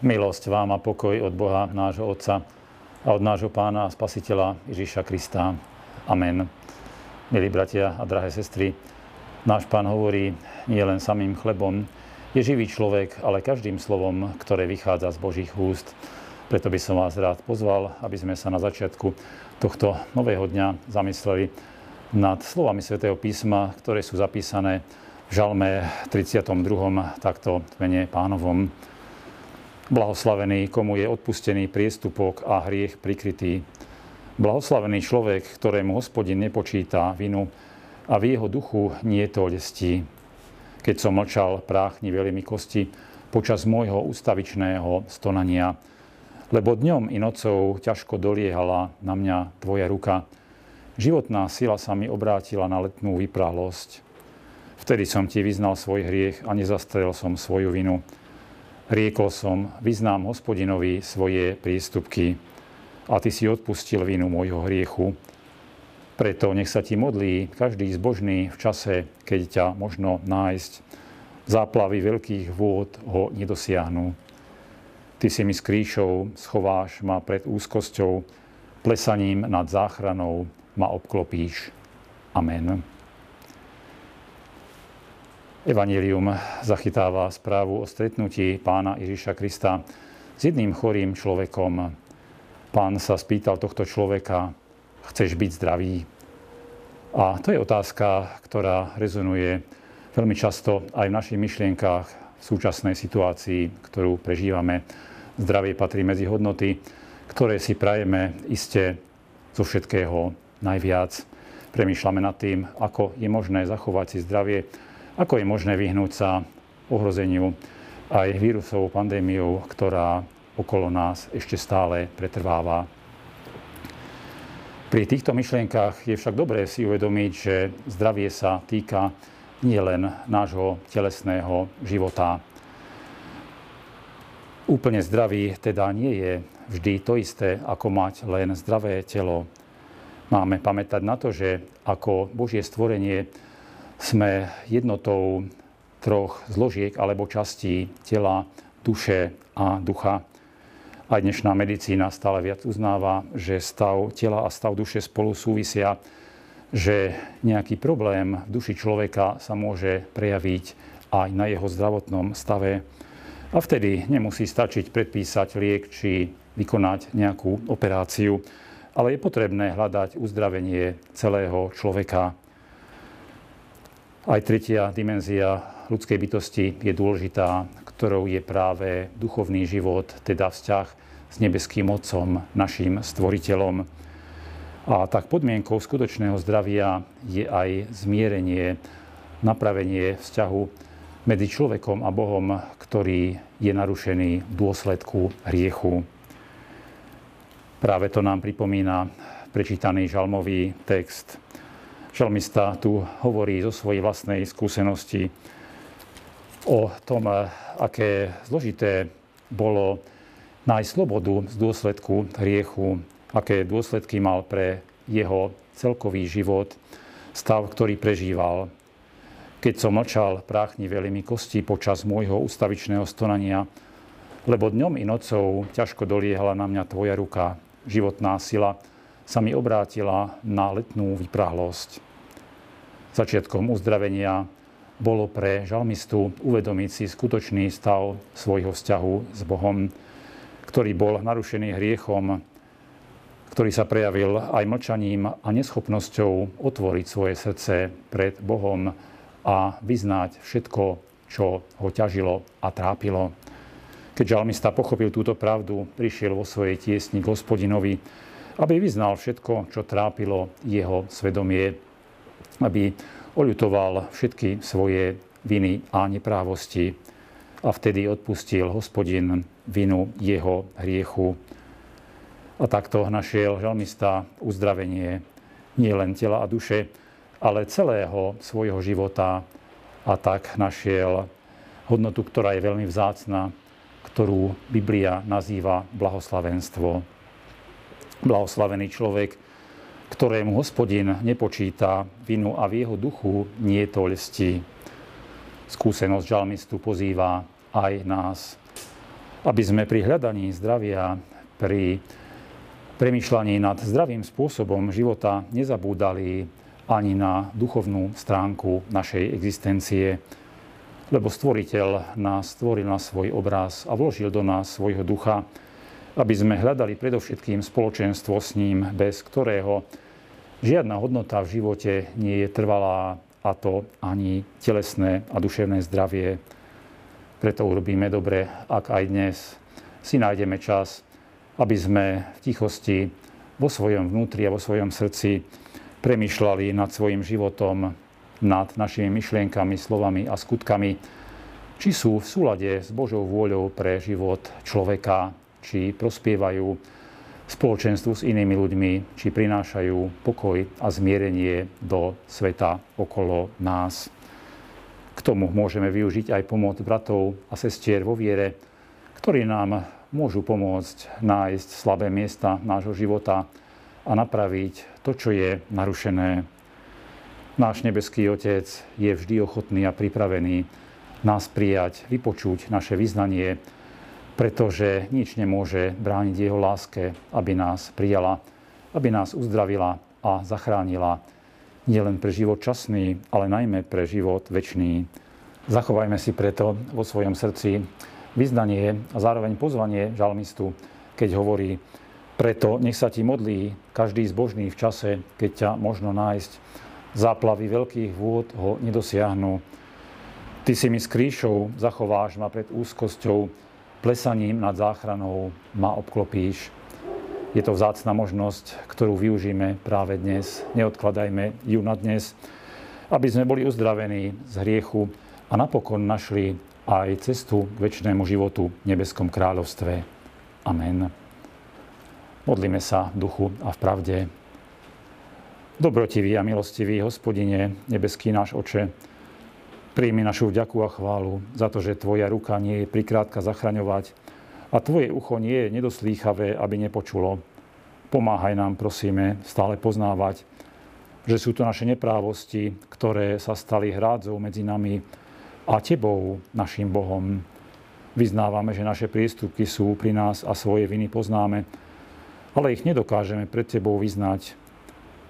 Milosť vám a pokoj od Boha, nášho Otca a od nášho Pána a Spasiteľa Ježíša Krista. Amen. Milí bratia a drahé sestry, náš Pán hovorí nie len samým chlebom, je živý človek, ale každým slovom, ktoré vychádza z Božích úst. Preto by som vás rád pozval, aby sme sa na začiatku tohto nového dňa zamysleli nad slovami svätého písma, ktoré sú zapísané v Žalme 32. takto mene pánovom. Blahoslavený, komu je odpustený priestupok a hriech prikrytý. Blahoslavený človek, ktorému hospodin nepočíta vinu a v jeho duchu nie to lestí. Keď som mlčal, práchni veľmi kosti počas môjho ustavičného stonania. Lebo dňom i nocou ťažko doliehala na mňa tvoja ruka. Životná sila sa mi obrátila na letnú vypráhlosť. Vtedy som ti vyznal svoj hriech a nezastrel som svoju vinu. Riekol som, vyznám hospodinovi svoje prístupky a ty si odpustil vinu môjho hriechu. Preto nech sa ti modlí každý zbožný v čase, keď ťa možno nájsť. Záplavy veľkých vôd ho nedosiahnu. Ty si mi s kríšou schováš ma pred úzkosťou, plesaním nad záchranou ma obklopíš. Amen. Evangelium zachytáva správu o stretnutí pána Ježiša Krista s jedným chorým človekom. Pán sa spýtal tohto človeka, chceš byť zdravý? A to je otázka, ktorá rezonuje veľmi často aj v našich myšlienkách v súčasnej situácii, ktorú prežívame. Zdravie patrí medzi hodnoty, ktoré si prajeme iste zo všetkého najviac. Premýšľame nad tým, ako je možné zachovať si zdravie ako je možné vyhnúť sa ohrozeniu aj vírusovou pandémiou, ktorá okolo nás ešte stále pretrváva. Pri týchto myšlienkach je však dobré si uvedomiť, že zdravie sa týka nielen nášho telesného života. Úplne zdravý teda nie je vždy to isté, ako mať len zdravé telo. Máme pamätať na to, že ako Božie stvorenie sme jednotou troch zložiek alebo častí tela, duše a ducha. Aj dnešná medicína stále viac uznáva, že stav tela a stav duše spolu súvisia, že nejaký problém v duši človeka sa môže prejaviť aj na jeho zdravotnom stave. A vtedy nemusí stačiť predpísať liek či vykonať nejakú operáciu, ale je potrebné hľadať uzdravenie celého človeka. Aj tretia dimenzia ľudskej bytosti je dôležitá, ktorou je práve duchovný život, teda vzťah s nebeským Otcom, našim stvoriteľom. A tak podmienkou skutočného zdravia je aj zmierenie, napravenie vzťahu medzi človekom a Bohom, ktorý je narušený v dôsledku hriechu. Práve to nám pripomína prečítaný žalmový text Žalmista tu hovorí zo svojej vlastnej skúsenosti o tom, aké zložité bolo nájsť slobodu z dôsledku hriechu, aké dôsledky mal pre jeho celkový život, stav, ktorý prežíval. Keď som mlčal, práchni veľmi kosti počas môjho ustavičného stonania, lebo dňom i nocou ťažko doliehala na mňa tvoja ruka, životná sila, sa mi obrátila na letnú vyprahlosť. Začiatkom uzdravenia bolo pre žalmistu uvedomiť si skutočný stav svojho vzťahu s Bohom, ktorý bol narušený hriechom, ktorý sa prejavil aj mlčaním a neschopnosťou otvoriť svoje srdce pred Bohom a vyznať všetko, čo ho ťažilo a trápilo. Keď žalmista pochopil túto pravdu, prišiel vo svojej tiesni k hospodinovi aby vyznal všetko, čo trápilo jeho svedomie, aby oľutoval všetky svoje viny a neprávosti a vtedy odpustil hospodin vinu jeho hriechu. A takto našiel žalmista uzdravenie nielen tela a duše, ale celého svojho života a tak našiel hodnotu, ktorá je veľmi vzácna, ktorú Biblia nazýva blahoslavenstvo blahoslavený človek, ktorému hospodin nepočíta vinu a v jeho duchu nie to lsti. Skúsenosť žalmistu pozýva aj nás. aby sme pri hľadaní zdravia, pri premyšľaní nad zdravým spôsobom života nezabúdali ani na duchovnú stránku našej existencie, lebo Stvoriteľ nás stvoril na svoj obraz a vložil do nás svojho ducha, aby sme hľadali predovšetkým spoločenstvo s ním, bez ktorého žiadna hodnota v živote nie je trvalá, a to ani telesné a duševné zdravie. Preto urobíme dobre, ak aj dnes si nájdeme čas aby sme v tichosti vo svojom vnútri a vo svojom srdci premyšľali nad svojim životom, nad našimi myšlienkami, slovami a skutkami, či sú v súlade s Božou vôľou pre život človeka, či prospievajú spoločenstvu s inými ľuďmi, či prinášajú pokoj a zmierenie do sveta okolo nás. K tomu môžeme využiť aj pomoc bratov a sestier vo viere, ktorí nám môžu pomôcť nájsť slabé miesta nášho života a napraviť to, čo je narušené. Náš nebeský Otec je vždy ochotný a pripravený nás prijať, vypočuť naše vyznanie, pretože nič nemôže brániť Jeho láske, aby nás prijala, aby nás uzdravila a zachránila nielen pre život časný, ale najmä pre život väčší. Zachovajme si preto vo svojom srdci vyznanie a zároveň pozvanie žalmistu, keď hovorí, preto nech sa ti modlí každý zbožný v čase, keď ťa možno nájsť. Záplavy veľkých vôd ho nedosiahnu. Ty si mi s kríšou zachováš ma pred úzkosťou, plesaním nad záchranou ma obklopíš. Je to vzácna možnosť, ktorú využíme práve dnes. Neodkladajme ju na dnes, aby sme boli uzdravení z hriechu a napokon našli aj cestu k väčšnému životu v nebeskom kráľovstve. Amen. Modlíme sa v duchu a v pravde. Dobrotivý a milostivý hospodine, nebeský náš oče, príjmi našu vďaku a chválu za to, že tvoja ruka nie je prikrátka zachraňovať a tvoje ucho nie je nedoslýchavé, aby nepočulo. Pomáhaj nám, prosíme, stále poznávať, že sú to naše neprávosti, ktoré sa stali hrádzou medzi nami, a Tebou, našim Bohom. Vyznávame, že naše prístupky sú pri nás a svoje viny poznáme, ale ich nedokážeme pred Tebou vyznať.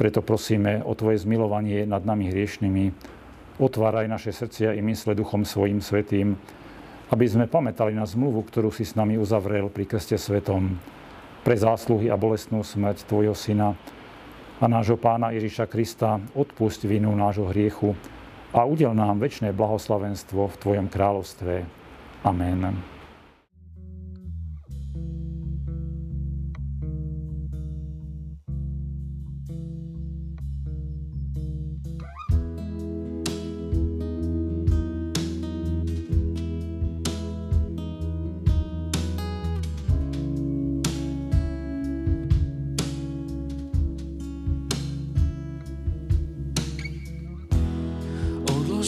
Preto prosíme o Tvoje zmilovanie nad nami hriešnými. Otváraj naše srdcia i mysle Duchom svojim svetým, aby sme pamätali na zmluvu, ktorú si s nami uzavrel pri krste svetom, pre zásluhy a bolestnú smrť Tvojho Syna a nášho Pána Ježiša Krista odpusť vinu nášho hriechu, a udel nám väčšie blahoslavenstvo v Tvojom kráľovstve. Amen.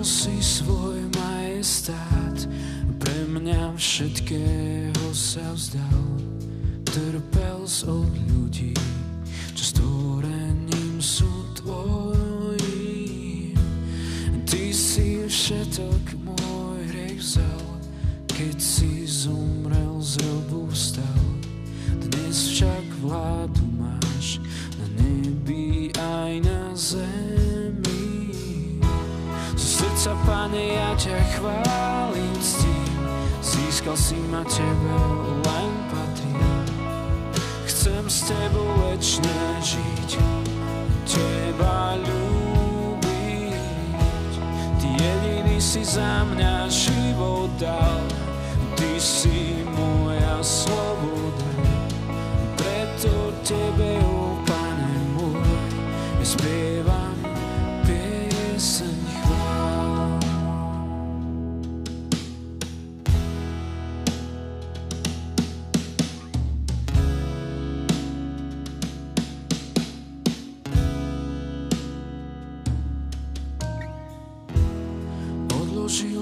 si svoj majestát, pre mňa všetkého sa vzdal. Trpel z od ľudí, čo stvorením sú tvojim. Ty si všetok môj hriech vzal, keď si zomrel, z robu vstal. Dnes však vládu máš na nebi aj na zemi srdca, Pane, ja ťa chválim cti. Získal si ma Tebe, len patrím. Chcem s Tebou večne žiť, Teba ľúbiť. Ty jediný si za mňa život dal, Ty si moja sloboda. Preto Tebe, o Pane môj, je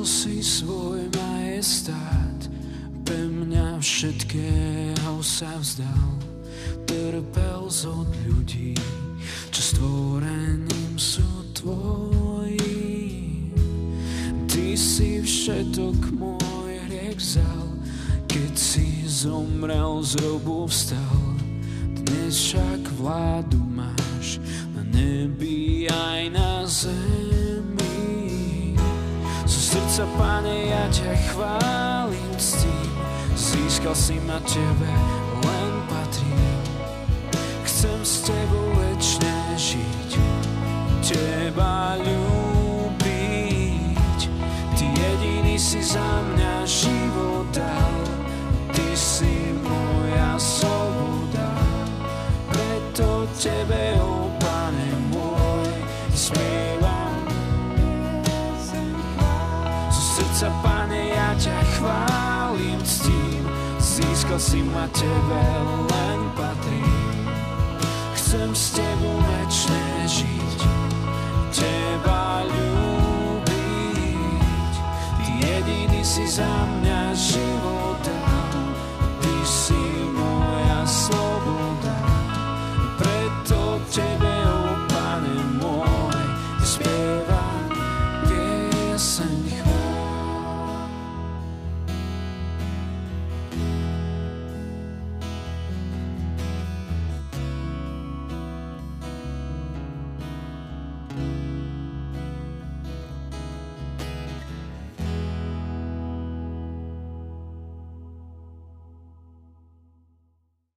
si svoj majestát, pre mňa všetkého sa vzdal. Trpel z od ľudí, čo stvorením sú tvoji. Ty si všetok môj hriek vzal, keď si zomrel z hrobu vstal. Dnes však vládu máš na nebi aj na zemi sa, Pane, ja ťa chválim s tým, získal si ma tebe, len patrím. Chcem s tebou večne žiť, teba ľúbiť. Všetko si ma tebe len patrí. Chcem s tebou večne žiť Teba ľúbiť. Ty jediný si za mňa život.